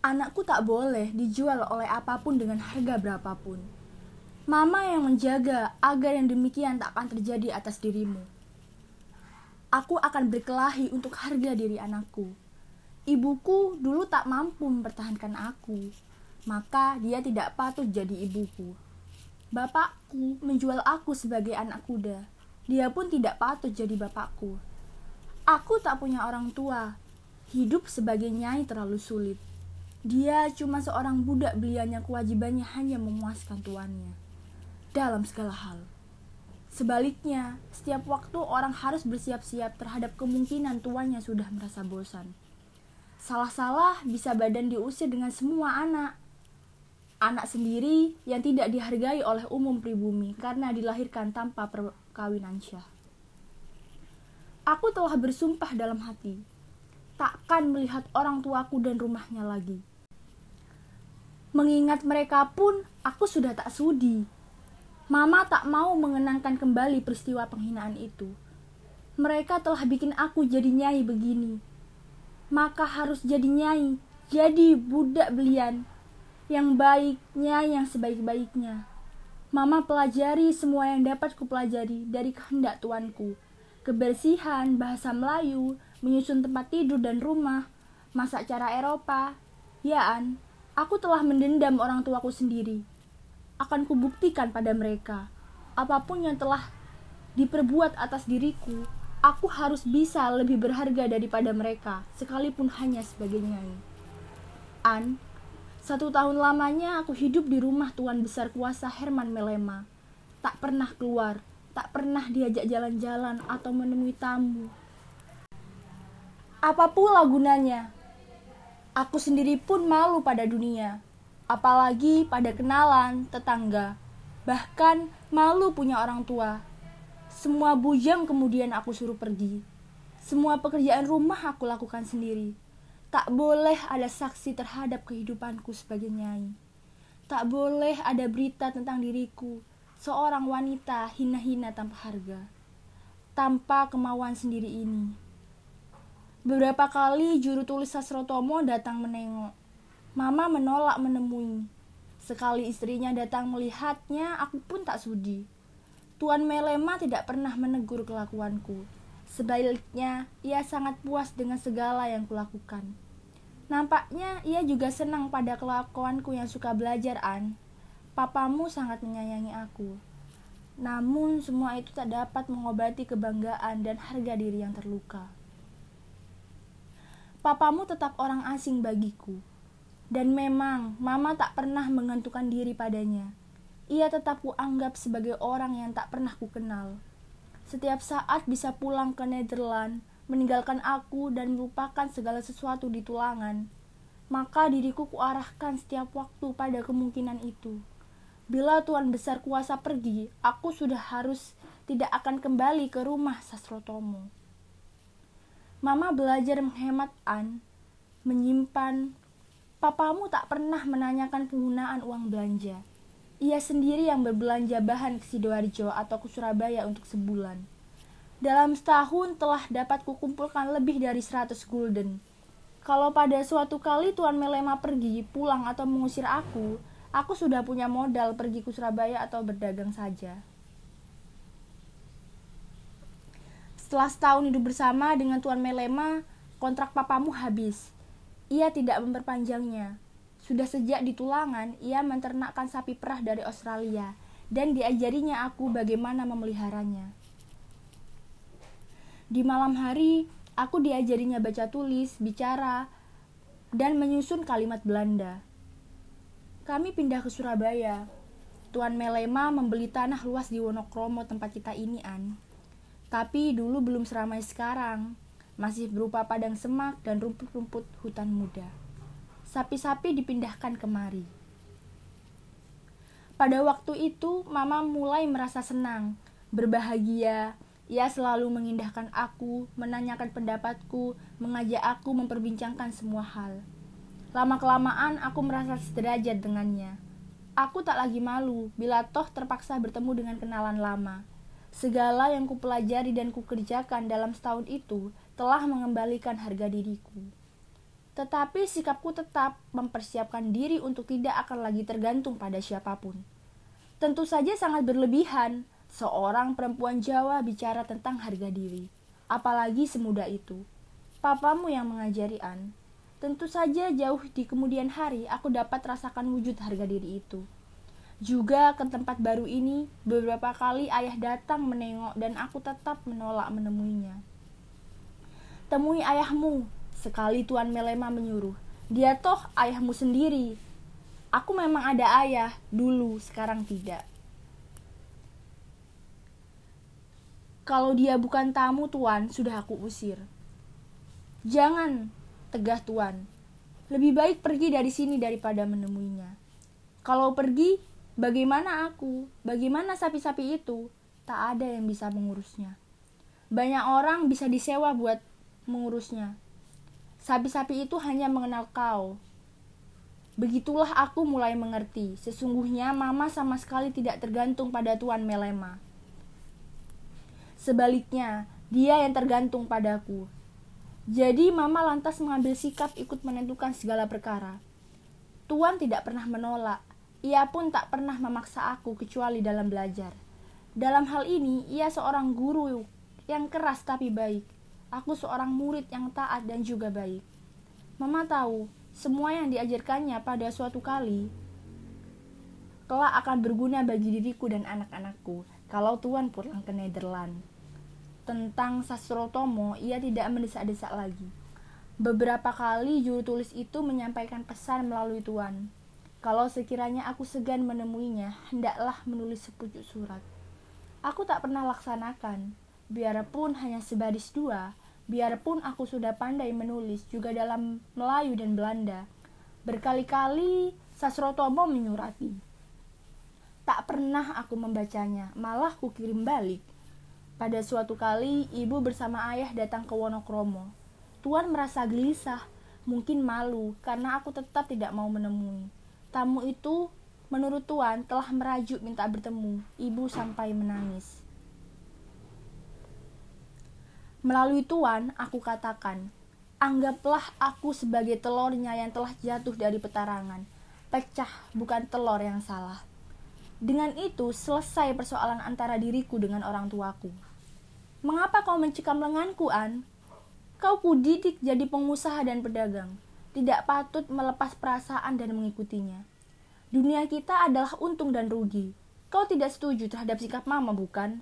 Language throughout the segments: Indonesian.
Anakku tak boleh dijual oleh apa pun dengan harga berapapun. Mama yang menjaga agar yang demikian tak akan terjadi atas dirimu. Aku akan berkelahi untuk harga diri anakku. Ibuku dulu tak mampu mempertahankan aku, maka dia tidak patut jadi ibuku. Bapakku menjual aku sebagai anak kuda. Dia pun tidak patut jadi bapakku. Aku tak punya orang tua. Hidup sebagai nyai terlalu sulit. Dia cuma seorang budak beliannya kewajibannya hanya memuaskan tuannya. Dalam segala hal. Sebaliknya, setiap waktu orang harus bersiap-siap terhadap kemungkinan tuannya sudah merasa bosan. Salah-salah bisa badan diusir dengan semua anak. Anak sendiri yang tidak dihargai oleh umum pribumi karena dilahirkan tanpa perkawinan syah. Aku telah bersumpah dalam hati, takkan melihat orang tuaku dan rumahnya lagi. Mengingat mereka pun, aku sudah tak sudi. Mama tak mau mengenangkan kembali peristiwa penghinaan itu. Mereka telah bikin aku jadi nyai begini. Maka harus jadi nyai, jadi budak belian. Yang baiknya yang sebaik-baiknya. Mama pelajari semua yang dapat kupelajari dari kehendak tuanku. Kebersihan, bahasa Melayu, menyusun tempat tidur dan rumah, masak cara Eropa. Ya, An, Aku telah mendendam orang tuaku sendiri. Akan kubuktikan pada mereka, apa pun yang telah diperbuat atas diriku, aku harus bisa lebih berharga daripada mereka, sekalipun hanya sebagai nyanyi. An, satu tahun lamanya aku hidup di rumah Tuan Besar Kuasa Herman Melema. Tak pernah keluar, tak pernah diajak jalan-jalan atau menemui tamu. Apa pula gunanya Aku sendiri pun malu pada dunia, apalagi pada kenalan, tetangga, bahkan malu punya orang tua. Semua bujang kemudian aku suruh pergi. Semua pekerjaan rumah aku lakukan sendiri. Tak boleh ada saksi terhadap kehidupanku sebagai nyai. Tak boleh ada berita tentang diriku, seorang wanita hina-hina tanpa harga. Tanpa kemauan sendiri ini. Beberapa kali juru tulis Sasrotomo datang menengok. Mama menolak menemui. Sekali istrinya datang melihatnya, aku pun tak sudi. Tuan Melema tidak pernah menegur kelakuanku. Sebaliknya, ia sangat puas dengan segala yang kulakukan. Nampaknya ia juga senang pada kelakuanku yang suka belajar, An. Papamu sangat menyayangi aku. Namun semua itu tak dapat mengobati kebanggaan dan harga diri yang terluka. Papamu tetap orang asing bagiku. Dan memang, mama tak pernah mengentukan diri padanya. Ia tetap kuanggap sebagai orang yang tak pernah kukenal. Setiap saat bisa pulang ke Nederland, meninggalkan aku dan melupakan segala sesuatu di tulangan. Maka diriku kuarahkan setiap waktu pada kemungkinan itu. Bila Tuan Besar kuasa pergi, aku sudah harus tidak akan kembali ke rumah Sasrotomo. Mama belajar menghemat an, menyimpan. Papamu tak pernah menanyakan penggunaan uang belanja. Ia sendiri yang berbelanja bahan ke Sidoarjo atau ke Surabaya untuk sebulan. Dalam setahun telah dapat kukumpulkan lebih dari 100 gulden. Kalau pada suatu kali Tuan Melema pergi, pulang atau mengusir aku, aku sudah punya modal pergi ke Surabaya atau berdagang saja. Setelah setahun hidup bersama dengan Tuan Melema, kontrak papamu habis. Ia tidak memperpanjangnya. Sudah sejak di Tulangan, ia menternakkan sapi perah dari Australia dan diajarinya aku bagaimana memeliharanya. Di malam hari, aku diajarinya baca tulis, bicara, dan menyusun kalimat Belanda. Kami pindah ke Surabaya. Tuan Melema membeli tanah luas di Wonokromo tempat kita ini, An. Tapi dulu belum seramai sekarang, masih berupa padang semak dan rumput-rumput hutan muda. Sapi-sapi dipindahkan kemari. Pada waktu itu, Mama mulai merasa senang, berbahagia. Ia selalu mengindahkan aku, menanyakan pendapatku, mengajak aku memperbincangkan semua hal. Lama-kelamaan aku merasa sederajat dengannya. Aku tak lagi malu bila toh terpaksa bertemu dengan kenalan lama. Segala yang kupelajari dan kukerjakan dalam setahun itu telah mengembalikan harga diriku. Tetapi sikapku tetap mempersiapkan diri untuk tidak akan lagi tergantung pada siapa pun. Tentu saja sangat berlebihan seorang perempuan Jawa bicara tentang harga diri, apalagi semudah itu. Papamu yang mengajari An. Tentu saja jauh di kemudian hari aku dapat rasakan wujud harga diri itu. Juga ke tempat baru ini, beberapa kali ayah datang menengok dan aku tetap menolak menemuinya. Temui ayahmu, sekali Tuan Melema menyuruh. Dia toh ayahmu sendiri. Aku memang ada ayah, dulu, sekarang tidak. Kalau dia bukan tamu Tuan, sudah aku usir. Jangan, tegah Tuan. Lebih baik pergi dari sini daripada menemuinya. Kalau pergi, Bagaimana aku? Bagaimana sapi-sapi itu? Tak ada yang bisa mengurusnya. Banyak orang bisa disewa buat mengurusnya. Sapi-sapi itu hanya mengenal kau. Begitulah aku mulai mengerti. Sesungguhnya mama sama sekali tidak tergantung pada Tuan Melema. Sebaliknya, dia yang tergantung padaku. Jadi mama lantas mengambil sikap ikut menentukan segala perkara. Tuan tidak pernah menolak. Ia pun tak pernah memaksa aku kecuali dalam belajar. Dalam hal ini, ia seorang guru yang keras tapi baik. Aku seorang murid yang taat dan juga baik. Mama tahu, semua yang diajarkannya pada suatu kali kelak akan berguna bagi diriku dan anak-anakku kalau Tuhan pulang ke Nederland. Tentang Sastrotomo, ia tidak mendesak-desak lagi. Beberapa kali juru tulis itu menyampaikan pesan melalui Tuhan. Kalau sekiranya aku segan menemuinya, hendaklah menulis sepucuk surat. Aku tak pernah laksanakan, biarpun hanya sebaris dua, biarpun aku sudah pandai menulis juga dalam Melayu dan Belanda. Berkali-kali Sasrotomo menyurati. Tak pernah aku membacanya, malah kukirim balik. Pada suatu kali, ibu bersama ayah datang ke Wonokromo. Tuan merasa gelisah, mungkin malu karena aku tetap tidak mau menemui. Tamu itu menurut Tuan telah merajuk minta bertemu. Ibu sampai menangis. Melalui Tuan, aku katakan, anggaplah aku sebagai telurnya yang telah jatuh dari petarangan. Pecah, bukan telur yang salah. Dengan itu, selesai persoalan antara diriku dengan orang tuaku. Mengapa kau mencekam lenganku, An? Kau kudidik jadi pengusaha dan pedagang tidak patut melepas perasaan dan mengikutinya. Dunia kita adalah untung dan rugi. Kau tidak setuju terhadap sikap mama, bukan?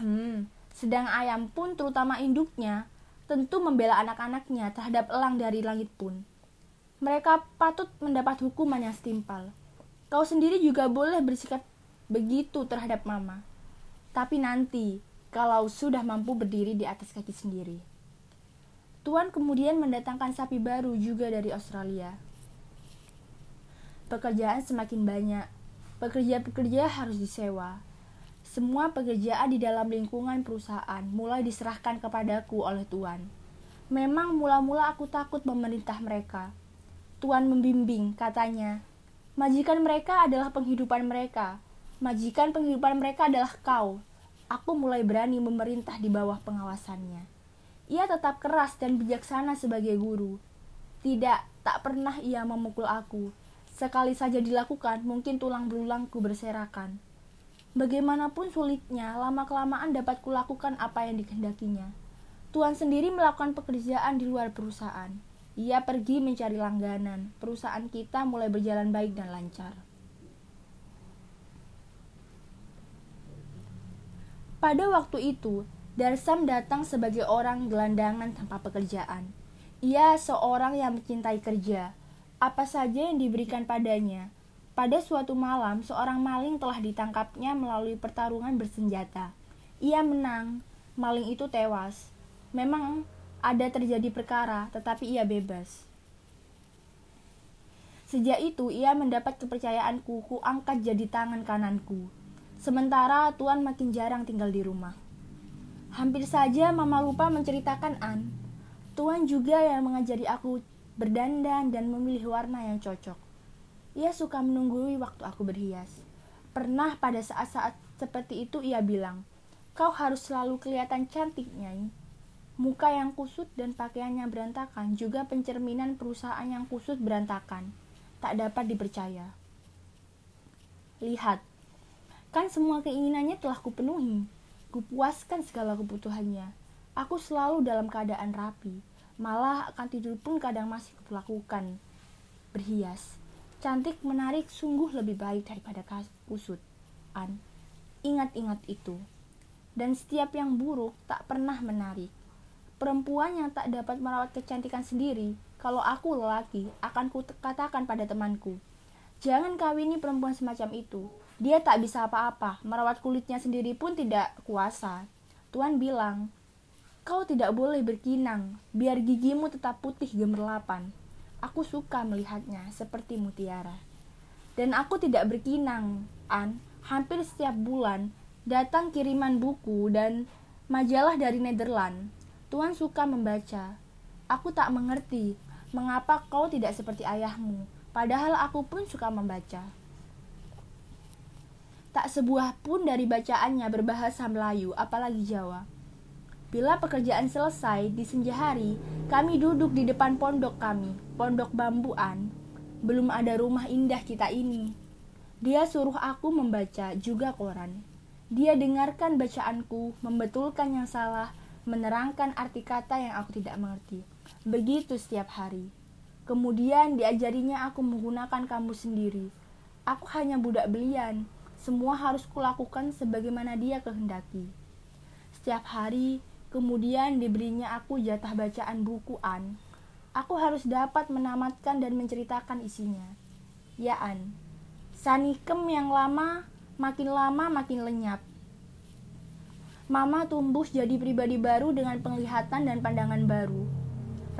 Hmm, sedang ayam pun terutama induknya tentu membela anak-anaknya terhadap elang dari langit pun. Mereka patut mendapat hukuman yang setimpal. Kau sendiri juga boleh bersikap begitu terhadap mama. Tapi nanti, kalau sudah mampu berdiri di atas kaki sendiri. Tuan kemudian mendatangkan sapi baru juga dari Australia. Pekerjaan semakin banyak. Pekerja-pekerja harus disewa. Semua pekerjaan di dalam lingkungan perusahaan mulai diserahkan kepadaku oleh Tuan. Memang mula-mula aku takut memerintah mereka. Tuan membimbing, katanya. Majikan mereka adalah penghidupan mereka. Majikan penghidupan mereka adalah kau. Aku mulai berani memerintah di bawah pengawasannya. Ia tetap keras dan bijaksana sebagai guru. Tidak, tak pernah ia memukul aku. Sekali saja dilakukan, mungkin tulang belulangku berserakan. Bagaimanapun sulitnya, lama-kelamaan dapat kulakukan apa yang dikehendakinya. Tuan sendiri melakukan pekerjaan di luar perusahaan. Ia pergi mencari langganan. Perusahaan kita mulai berjalan baik dan lancar. Pada waktu itu, Darsam datang sebagai orang gelandangan tanpa pekerjaan. Ia seorang yang mencintai kerja. Apa saja yang diberikan padanya. Pada suatu malam, seorang maling telah ditangkapnya melalui pertarungan bersenjata. Ia menang, maling itu tewas. Memang ada terjadi perkara, tetapi ia bebas. Sejak itu, ia mendapat kepercayaanku, ku angkat jadi tangan kananku. Sementara Tuan makin jarang tinggal di rumah. Hampir saja Mama lupa menceritakan An. Tuan juga yang mengajari aku berdandan dan memilih warna yang cocok. Ia suka menunggui waktu aku berhias. Pernah pada saat-saat seperti itu ia bilang, Kau harus selalu kelihatan cantik, Nyai. Muka yang kusut dan pakaiannya berantakan juga pencerminan perusahaan yang kusut berantakan. Tak dapat dipercaya. Lihat, kan semua keinginannya telah kupenuhi. Kupuaskan segala kebutuhannya. Aku selalu dalam keadaan rapi. Malah akan tidur pun kadang masih kulakukan. Berhias. Cantik menarik sungguh lebih baik daripada kusut. An. Ingat-ingat itu. Dan setiap yang buruk tak pernah menarik Perempuan yang tak dapat merawat kecantikan sendiri, kalau aku lelaki, akan katakan pada temanku, jangan kawini perempuan semacam itu. Dia tak bisa apa-apa, merawat kulitnya sendiri pun tidak kuasa. Tuan bilang, kau tidak boleh berkinang, biar gigimu tetap putih gemerlapan. Aku suka melihatnya seperti mutiara. Dan aku tidak berkinang, An. Hampir setiap bulan datang kiriman buku dan majalah dari Nederland Tuhan suka membaca. Aku tak mengerti mengapa kau tidak seperti ayahmu, padahal aku pun suka membaca. Tak sebuah pun dari bacaannya berbahasa Melayu, apalagi Jawa. Bila pekerjaan selesai di senja hari, kami duduk di depan pondok kami, pondok bambuan. Belum ada rumah indah kita ini. Dia suruh aku membaca juga koran. Dia dengarkan bacaanku, membetulkan yang salah, menerangkan arti kata yang aku tidak mengerti. Begitu setiap hari. Kemudian diajarinya aku menggunakan kamus sendiri. Aku hanya budak belian. Semua harus kulakukan sebagaimana dia kehendaki. Setiap hari, kemudian diberinya aku jatah bacaan buku An. Aku harus dapat menamatkan dan menceritakan isinya. Ya An, sanikem yang lama makin lama makin lenyap Mama tumbuh jadi pribadi baru dengan penglihatan dan pandangan baru.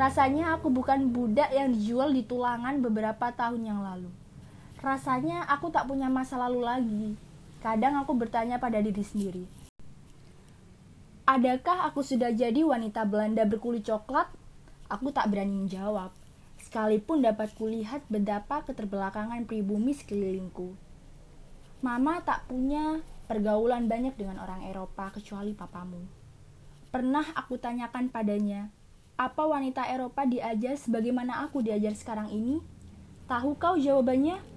Rasanya aku bukan budak yang dijual di tulangan beberapa tahun yang lalu. Rasanya aku tak punya masa lalu lagi. Kadang aku bertanya pada diri sendiri. Adakah aku sudah jadi wanita Belanda berkulit coklat? Aku tak berani menjawab. Sekalipun dapat kulihat betapa keterbelakangan pribumi sekelilingku. Mama tak punya pergaulan banyak dengan orang Eropa kecuali papamu. Pernah aku tanyakan padanya, apa wanita Eropa diajar sebagaimana aku diajar sekarang ini? Tahu kau jawabannya?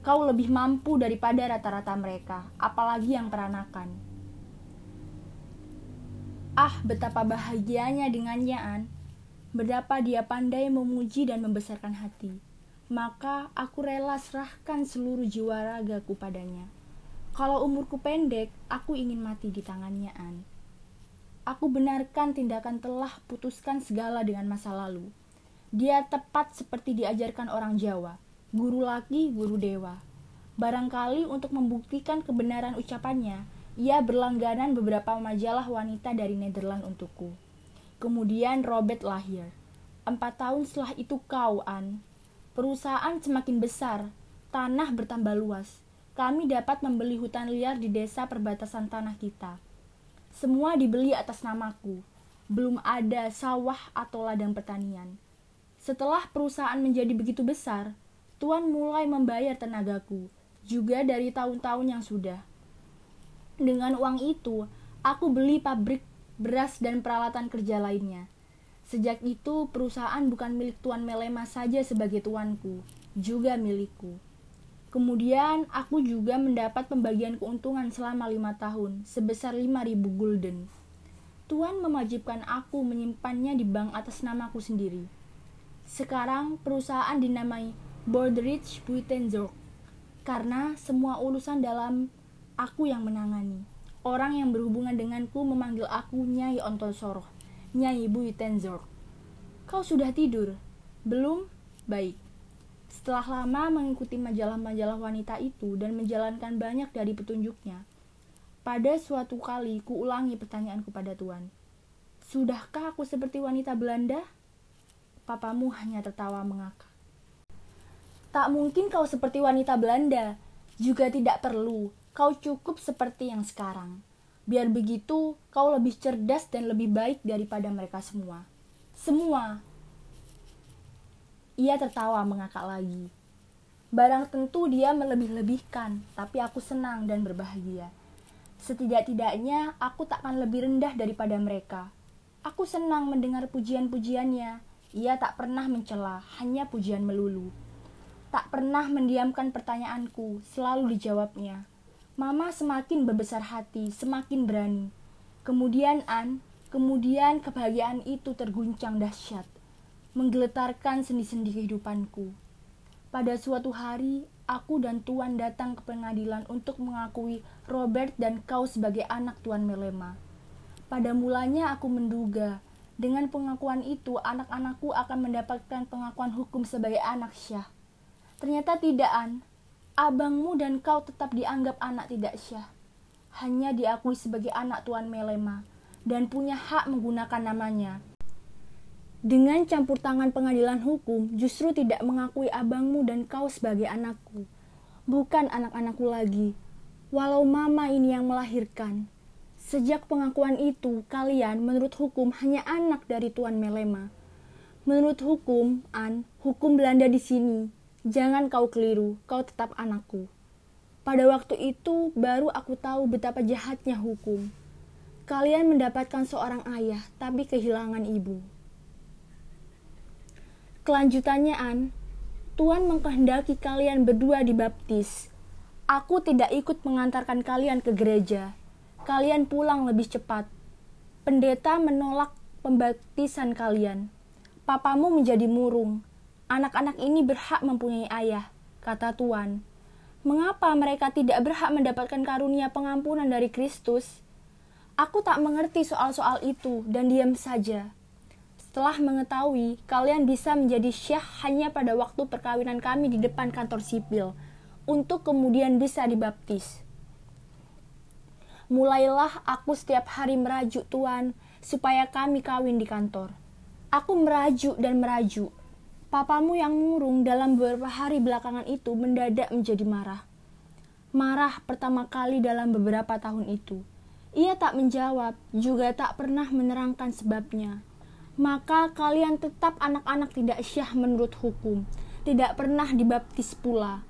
Kau lebih mampu daripada rata-rata mereka, apalagi yang peranakan. Ah, betapa bahagianya dengannya, An. Betapa dia pandai memuji dan membesarkan hati. Maka aku rela serahkan seluruh jiwa ragaku padanya. Kalau umurku pendek, aku ingin mati di tangannya, An. Aku benarkan tindakan telah putuskan segala dengan masa lalu. Dia tepat seperti diajarkan orang Jawa, guru laki, guru dewa. Barangkali untuk membuktikan kebenaran ucapannya, ia berlangganan beberapa majalah wanita dari Nederland untukku. Kemudian Robert lahir. Empat tahun setelah itu kau, An. Perusahaan semakin besar, tanah bertambah luas kami dapat membeli hutan liar di desa perbatasan tanah kita. Semua dibeli atas namaku. Belum ada sawah atau ladang pertanian. Setelah perusahaan menjadi begitu besar, Tuan mulai membayar tenagaku, juga dari tahun-tahun yang sudah. Dengan uang itu, aku beli pabrik beras dan peralatan kerja lainnya. Sejak itu, perusahaan bukan milik Tuan Melema saja sebagai tuanku, juga milikku. Kemudian aku juga mendapat pembagian keuntungan selama lima tahun sebesar 5000 gulden. Tuan mewajibkan aku menyimpannya di bank atas namaku sendiri. Sekarang perusahaan dinamai Borderidge Buitenzorg karena semua urusan dalam aku yang menangani. Orang yang berhubungan denganku memanggil aku Nyai Ontosoroh, Nyai Buitenzorg. Kau sudah tidur? Belum? Baik. Setelah lama mengikuti majalah-majalah wanita itu dan menjalankan banyak dari petunjuknya, pada suatu kali ku ulangi pertanyaanku pada Tuan. Sudahkah aku seperti wanita Belanda? Papamu hanya tertawa mengakak. Tak mungkin kau seperti wanita Belanda. Juga tidak perlu. Kau cukup seperti yang sekarang. Biar begitu, kau lebih cerdas dan lebih baik daripada mereka semua. Semua, ia tertawa mengakak lagi. Barang tentu dia melebih-lebihkan, tapi aku senang dan berbahagia. Setidak-tidaknya aku takkan lebih rendah daripada mereka. Aku senang mendengar pujian-pujiannya. Ia tak pernah mencela, hanya pujian melulu. Tak pernah mendiamkan pertanyaanku, selalu dijawabnya. Mama semakin berbesar hati, semakin berani. Kemudian An, kemudian kebahagiaan itu terguncang dahsyat, menggeletarkan sendi-sendi kehidupanku. Pada suatu hari, aku dan Tuan datang ke pengadilan untuk mengakui Robert dan kau sebagai anak Tuan Melema. Pada mulanya aku menduga, dengan pengakuan itu anak-anakku akan mendapatkan pengakuan hukum sebagai anak syah. Ternyata tidak, An. Abangmu dan kau tetap dianggap anak tidak syah. Hanya diakui sebagai anak Tuan Melema dan punya hak menggunakan namanya. Dengan campur tangan pengadilan hukum, justru tidak mengakui abangmu dan kau sebagai anakku. Bukan anak-anakku lagi. Walau mama ini yang melahirkan. Sejak pengakuan itu, kalian menurut hukum hanya anak dari Tuan Melema. Menurut hukum, An, hukum Belanda di sini. Jangan kau keliru, kau tetap anakku. Pada waktu itu, baru aku tahu betapa jahatnya hukum. Kalian mendapatkan seorang ayah, tapi kehilangan ibu. Kelanjutannya, An, Tuhan mengkehendaki kalian berdua dibaptis. Aku tidak ikut mengantarkan kalian ke gereja. Kalian pulang lebih cepat. Pendeta menolak pembaptisan kalian. Papamu menjadi murung. Anak-anak ini berhak mempunyai ayah, kata Tuhan. Mengapa mereka tidak berhak mendapatkan karunia pengampunan dari Kristus? Aku tak mengerti soal-soal itu dan diam saja. Setelah mengetahui, kalian bisa menjadi syah hanya pada waktu perkawinan kami di depan kantor sipil, untuk kemudian bisa dibaptis. Mulailah aku setiap hari merajuk Tuhan, supaya kami kawin di kantor. Aku merajuk dan merajuk. Papamu yang murung dalam beberapa hari belakangan itu mendadak menjadi marah. Marah pertama kali dalam beberapa tahun itu. Ia tak menjawab, juga tak pernah menerangkan sebabnya maka kalian tetap anak-anak tidak syah menurut hukum, tidak pernah dibaptis pula.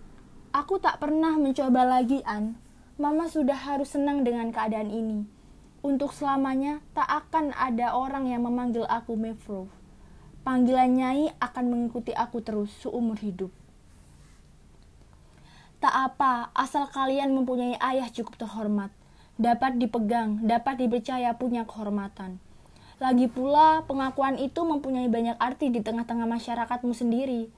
Aku tak pernah mencoba lagi, An. Mama sudah harus senang dengan keadaan ini. Untuk selamanya, tak akan ada orang yang memanggil aku Mevro. Panggilan Nyai akan mengikuti aku terus seumur hidup. Tak apa, asal kalian mempunyai ayah cukup terhormat, dapat dipegang, dapat dipercaya punya kehormatan lagi pula, pengakuan itu mempunyai banyak arti di tengah-tengah masyarakatmu sendiri.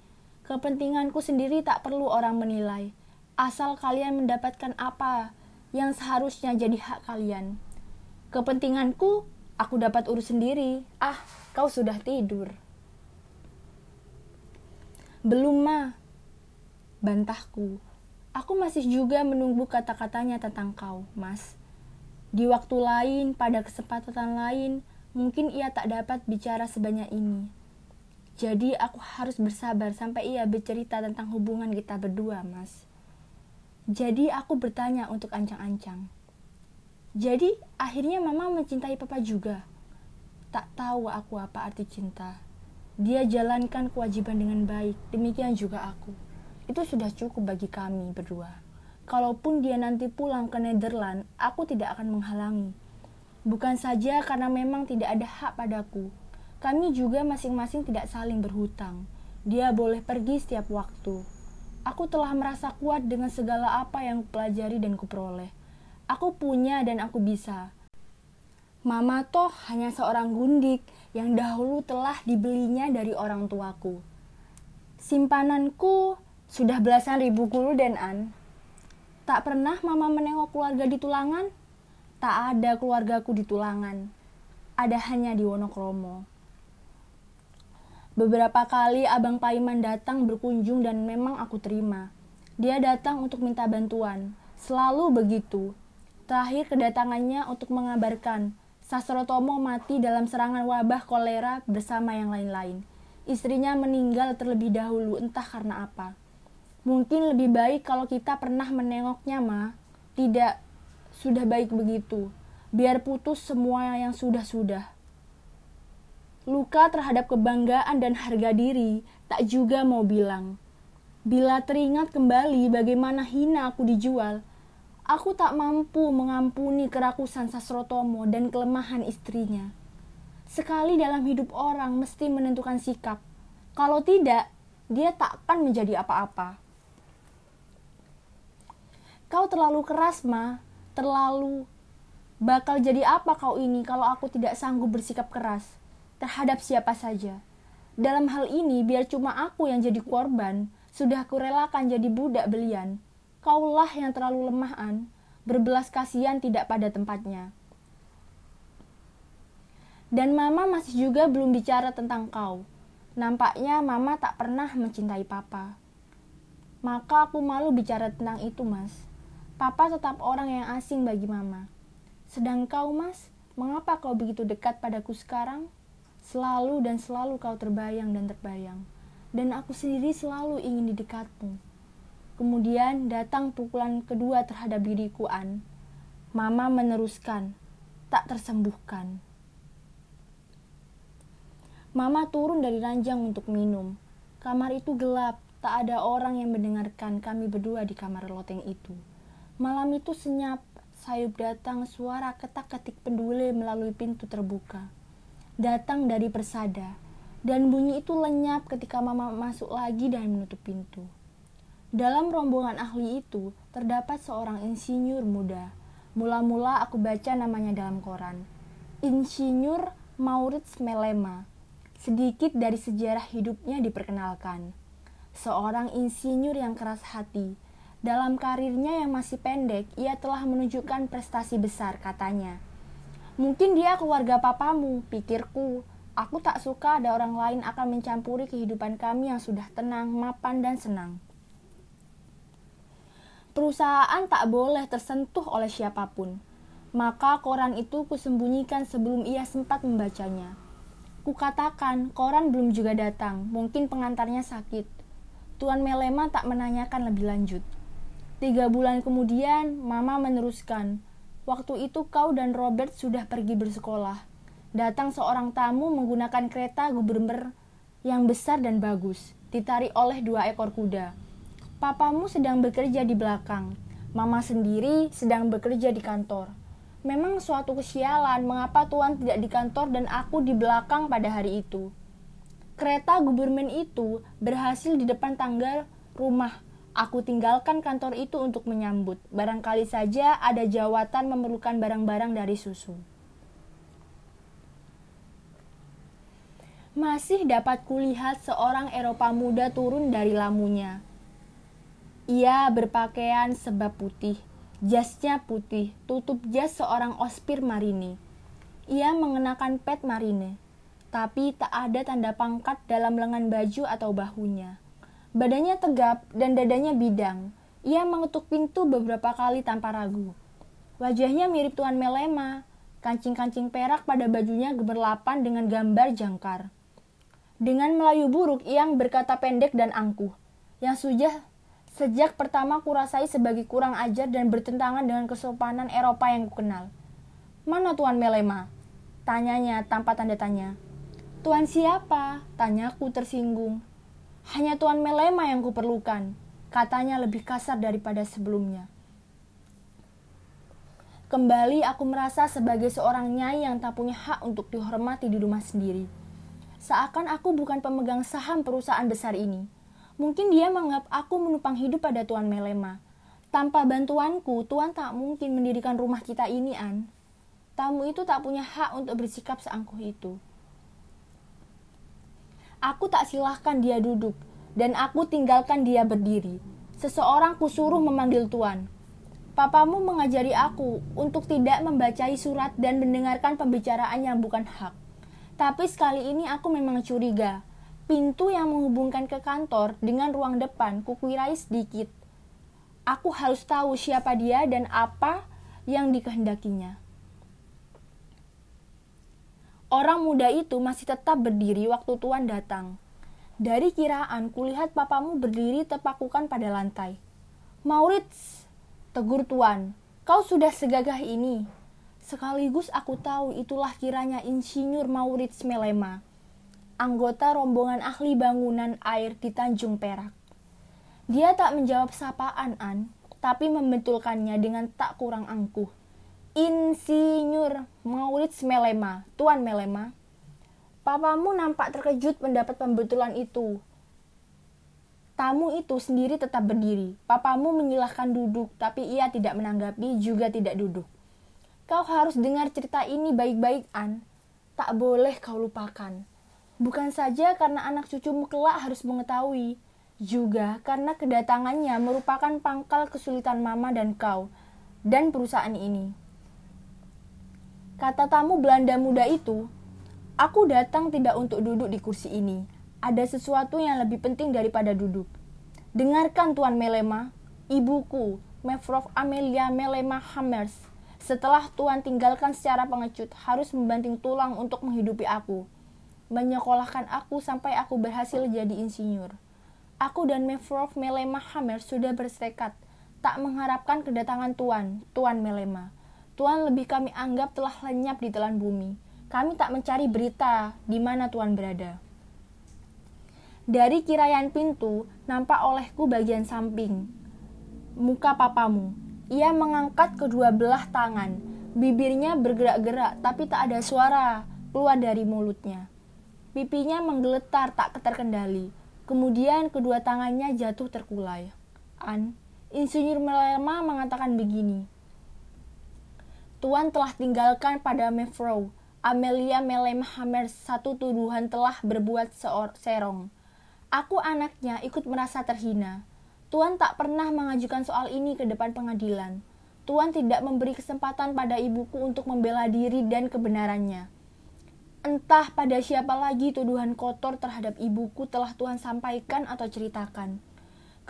Kepentinganku sendiri tak perlu orang menilai, asal kalian mendapatkan apa yang seharusnya jadi hak kalian. Kepentinganku, aku dapat urus sendiri. Ah, kau sudah tidur. Belum, Ma. Bantahku. Aku masih juga menunggu kata-katanya tentang kau, Mas. Di waktu lain, pada kesempatan lain, Mungkin ia tak dapat bicara sebanyak ini. Jadi aku harus bersabar sampai ia bercerita tentang hubungan kita berdua, Mas. Jadi aku bertanya untuk ancang-ancang. Jadi akhirnya mama mencintai papa juga. Tak tahu aku apa arti cinta. Dia jalankan kewajiban dengan baik, demikian juga aku. Itu sudah cukup bagi kami berdua. Kalaupun dia nanti pulang ke Netherlands, aku tidak akan menghalangi Bukan saja karena memang tidak ada hak padaku, kami juga masing-masing tidak saling berhutang. Dia boleh pergi setiap waktu. Aku telah merasa kuat dengan segala apa yang kupelajari dan kuperoleh. Aku punya dan aku bisa. Mama toh hanya seorang gundik yang dahulu telah dibelinya dari orang tuaku. Simpananku sudah belasan ribu gulden, An. Tak pernah mama menengok keluarga di tulangan? Tak ada keluargaku di Tulangan, ada hanya di Wonokromo. Beberapa kali Abang Paiman datang berkunjung dan memang aku terima. Dia datang untuk minta bantuan, selalu begitu. Terakhir kedatangannya untuk mengabarkan Sasrotomo mati dalam serangan wabah kolera bersama yang lain-lain. Istrinya meninggal terlebih dahulu, entah karena apa. Mungkin lebih baik kalau kita pernah menengoknya, Ma. Tidak, sudah baik begitu. Biar putus semua yang sudah-sudah. Luka terhadap kebanggaan dan harga diri tak juga mau bilang. Bila teringat kembali bagaimana hina aku dijual, aku tak mampu mengampuni kerakusan Sasrotomo dan kelemahan istrinya. Sekali dalam hidup orang mesti menentukan sikap. Kalau tidak, dia tak akan menjadi apa-apa. Kau terlalu keras, Ma. Terlalu bakal jadi apa kau ini kalau aku tidak sanggup bersikap keras terhadap siapa saja. Dalam hal ini, biar cuma aku yang jadi korban, sudah kurelakan jadi budak belian. Kaulah yang terlalu lemahan, berbelas kasihan tidak pada tempatnya. Dan mama masih juga belum bicara tentang kau. Nampaknya mama tak pernah mencintai papa. Maka aku malu bicara tentang itu, Mas. Papa tetap orang yang asing bagi mama. Sedang kau, Mas, mengapa kau begitu dekat padaku sekarang? Selalu dan selalu kau terbayang dan terbayang. Dan aku sendiri selalu ingin di dekatmu. Kemudian datang pukulan kedua terhadap diriku, An. Mama meneruskan, tak tersembuhkan. Mama turun dari ranjang untuk minum. Kamar itu gelap, tak ada orang yang mendengarkan kami berdua di kamar loteng itu. Malam itu senyap, sayup datang suara ketak-ketik pendule melalui pintu terbuka. Datang dari persada, dan bunyi itu lenyap ketika mama masuk lagi dan menutup pintu. Dalam rombongan ahli itu, terdapat seorang insinyur muda. Mula-mula aku baca namanya dalam koran. Insinyur Maurits Melema Sedikit dari sejarah hidupnya diperkenalkan. Seorang insinyur yang keras hati. Dalam karirnya yang masih pendek, ia telah menunjukkan prestasi besar, katanya. Mungkin dia keluarga papamu, pikirku. Aku tak suka ada orang lain akan mencampuri kehidupan kami yang sudah tenang, mapan, dan senang. Perusahaan tak boleh tersentuh oleh siapa pun. Maka koran itu kusembunyikan sebelum ia sempat membacanya. Kukatakan, koran belum juga datang, mungkin pengantarnya sakit. Tuan Melema tak menanyakan lebih lanjut. Tiga bulan kemudian, Mama meneruskan, waktu itu kau dan Robert sudah pergi bersekolah. Datang seorang tamu menggunakan kereta gubernur yang besar dan bagus, ditarik oleh dua ekor kuda. Papamu sedang bekerja di belakang, Mama sendiri sedang bekerja di kantor. Memang suatu kesialan mengapa Tuan tidak di kantor dan aku di belakang pada hari itu. Kereta gubernur itu berhasil di depan tangga rumah. Aku tinggalkan kantor itu untuk menyambut. Barangkali saja ada jawatan memerlukan barang-barang dari susu. Masih dapat kulihat seorang Eropa muda turun dari lamunya. Ia berpakaian sebab putih, Jasnya putih, tutup jas seorang ospir marine. Ia mengenakan pet marine, tapi tak ada tanda pangkat dalam lengan baju atau bahunya. Badannya tegap dan dadanya bidang. Ia mengetuk pintu beberapa kali tanpa ragu. Wajahnya mirip Tuan Melema, kancing-kancing perak pada bajunya gemerlapan dengan gambar jangkar. Dengan Melayu buruk, yang berkata pendek dan angkuh, yang sudah Sejak pertama kurasai sebagai kurang ajar dan bertentangan dengan kesopanan Eropa yang kukenal. Mana Tuan Melema? Tanyanya tanpa tanda tanya. Tuan siapa? Tanyaku tersinggung. Hanya Tuan Melema yang kuperlukan. Katanya lebih kasar daripada sebelumnya. Kembali aku merasa sebagai seorang nyai yang tak punya hak untuk dihormati di rumah sendiri. Seakan aku bukan pemegang saham perusahaan besar ini Mungkin dia menganggap aku menumpang hidup pada Tuan Melema. Tanpa bantuanku, Tuan tak mungkin mendirikan rumah kita ini, An. Tamu itu tak punya hak untuk bersikap seangkuh itu. Aku tak silahkan dia duduk, dan aku tinggalkan dia berdiri. Seseorang kusuruh memanggil Tuan. Papamu mengajari aku untuk tidak membacai surat dan mendengarkan pembicaraan yang bukan hak. Tapi sekali ini aku memang curiga pintu yang menghubungkan ke kantor dengan ruang depan kukirai sedikit. Aku harus tahu siapa dia dan apa yang dikehendakinya. Orang muda itu masih tetap berdiri waktu Tuan datang. Dari kiraan, kulihat papamu berdiri terpakukan pada lantai. Maurits, tegur Tuan, kau sudah segagah ini. Sekaligus aku tahu itulah kiranya Insinyur Maurits Melema anggota rombongan ahli bangunan air di Tanjung Perak. Dia tak menjawab sapaan An, tapi membetulkannya dengan tak kurang angkuh. Insinyur Maurits Melema, Tuan Melema. Papamu nampak terkejut mendapat pembetulan itu. Tamu itu sendiri tetap berdiri. Papamu menyilahkan duduk, tapi ia tidak menanggapi, juga tidak duduk. Kau harus dengar cerita ini baik-baik, An. Tak boleh kau lupakan. Bukan saja karena anak cucumu kelak harus mengetahui, juga karena kedatangannya merupakan pangkal kesulitan mama dan kau, dan perusahaan ini. Kata tamu Belanda muda itu, aku datang tidak untuk duduk di kursi ini, ada sesuatu yang lebih penting daripada duduk. Dengarkan Tuan Melema, ibuku, Mevrov Amelia Melema Hammers. Setelah Tuan tinggalkan secara pengecut, harus membanting tulang untuk menghidupi aku. Menyekolahkan aku sampai aku berhasil jadi insinyur. Aku dan Mevrov Melema Hammers sudah bersetekat, tak mengharapkan kedatangan Tuan, Tuan Melema. Tuan lebih kami anggap telah lenyap di telan bumi. Kami tak mencari berita di mana Tuan berada. Dari kirayan pintu, nampak olehku bagian samping. Muka papamu. Ia mengangkat kedua belah tangan. Bibirnya bergerak-gerak, tapi tak ada suara keluar dari mulutnya. Pipinya menggeletar tak terkendali. Kemudian kedua tangannya jatuh terkulai. An, Insinyur Melema mengatakan begini. Tuan telah tinggalkan pada Mevrouw Amelia Melema Hammer satu tuduhan telah berbuat serong Aku anaknya ikut merasa terhina. Tuan tak pernah mengajukan soal ini ke depan pengadilan. Tuan tidak memberi kesempatan pada ibuku untuk membela diri dan kebenarannya. Entah pada siapa lagi tuduhan kotor terhadap ibuku telah Tuhan sampaikan atau ceritakan.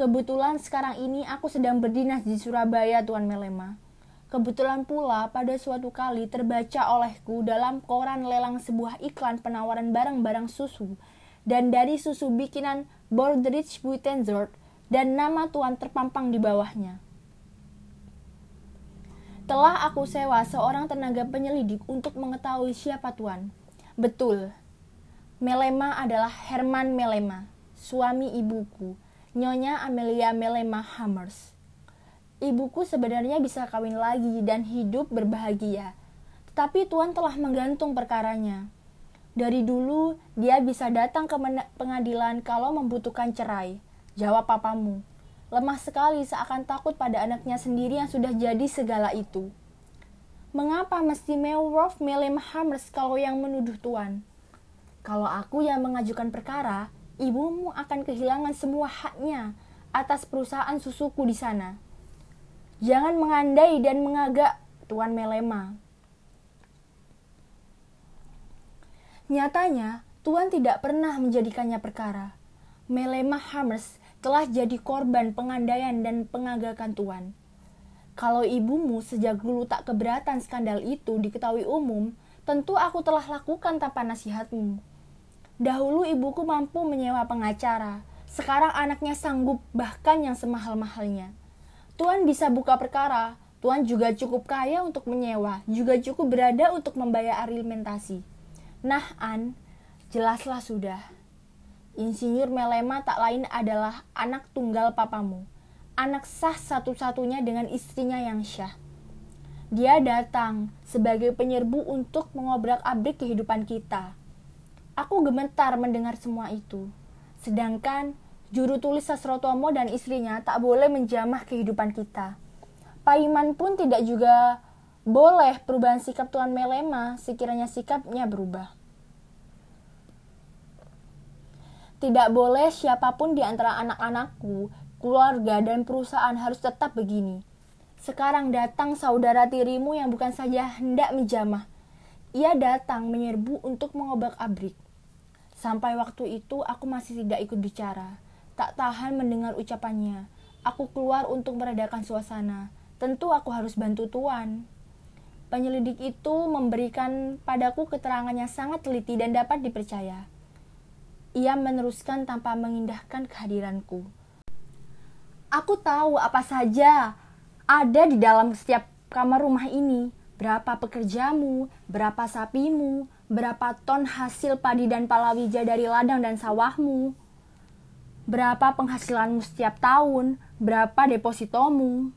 Kebetulan sekarang ini aku sedang berdinas di Surabaya, Tuan Melema. Kebetulan pula pada suatu kali terbaca olehku dalam koran lelang sebuah iklan penawaran barang-barang susu dan dari susu bikinan Bordrich Buitenzorg dan nama tuan terpampang di bawahnya. Telah aku sewa seorang tenaga penyelidik untuk mengetahui siapa tuan. Betul, Melema adalah Herman Melema, suami ibuku, Nyonya Amelia Melema Hammers. Ibuku sebenarnya bisa kawin lagi dan hidup berbahagia, tetapi tuan telah menggantung perkaranya. Dari dulu, dia bisa datang ke pengadilan kalau membutuhkan cerai. Jawab papamu. Lemah sekali seakan takut pada anaknya sendiri yang sudah jadi segala itu. Mengapa mesti Meworth Melem Hammers kalau yang menuduh tuan? Kalau aku yang mengajukan perkara, ibumu akan kehilangan semua haknya atas perusahaan susuku di sana. Jangan mengandai dan mengagak, Tuan Melema. Nyatanya, Tuhan tidak pernah menjadikannya perkara. Melema Hammers telah jadi korban pengandaian dan pengagakan Tuhan. Kalau ibumu sejak dulu tak keberatan skandal itu diketahui umum, tentu aku telah lakukan tanpa nasihatmu. Dahulu ibuku mampu menyewa pengacara, sekarang anaknya sanggup bahkan yang semahal-mahalnya. Tuhan bisa buka perkara, Tuhan juga cukup kaya untuk menyewa, juga cukup berada untuk membayar alimentasi. Nah, An, jelaslah sudah. Insinyur Melema tak lain adalah anak tunggal papamu. Anak sah satu-satunya dengan istrinya yang syah. Dia datang sebagai penyerbu untuk mengobrak-abrik kehidupan kita. Aku gemetar mendengar semua itu. Sedangkan juru tulis Sasrotomo dan istrinya tak boleh menjamah kehidupan kita. Paiman pun tidak juga boleh perubahan sikap Tuan Melema sekiranya sikapnya berubah. Tidak boleh siapa pun di antara anak-anakku, keluarga, dan perusahaan harus tetap begini. Sekarang datang saudara tirimu yang bukan saja hendak menjamah. Ia datang menyerbu untuk mengobak abrik. Sampai waktu itu aku masih tidak ikut bicara. Tak tahan mendengar ucapannya. Aku keluar untuk meredakan suasana. Tentu aku harus bantu tuan. Penyelidik itu memberikan padaku keterangan yang sangat teliti dan dapat dipercaya. Ia meneruskan tanpa mengindahkan kehadiranku. Aku tahu apa saja ada di dalam setiap kamar rumah ini. Berapa pekerjamu, berapa sapimu, berapa ton hasil padi dan palawija dari ladang dan sawahmu, berapa penghasilanmu setiap tahun, berapa depositomu,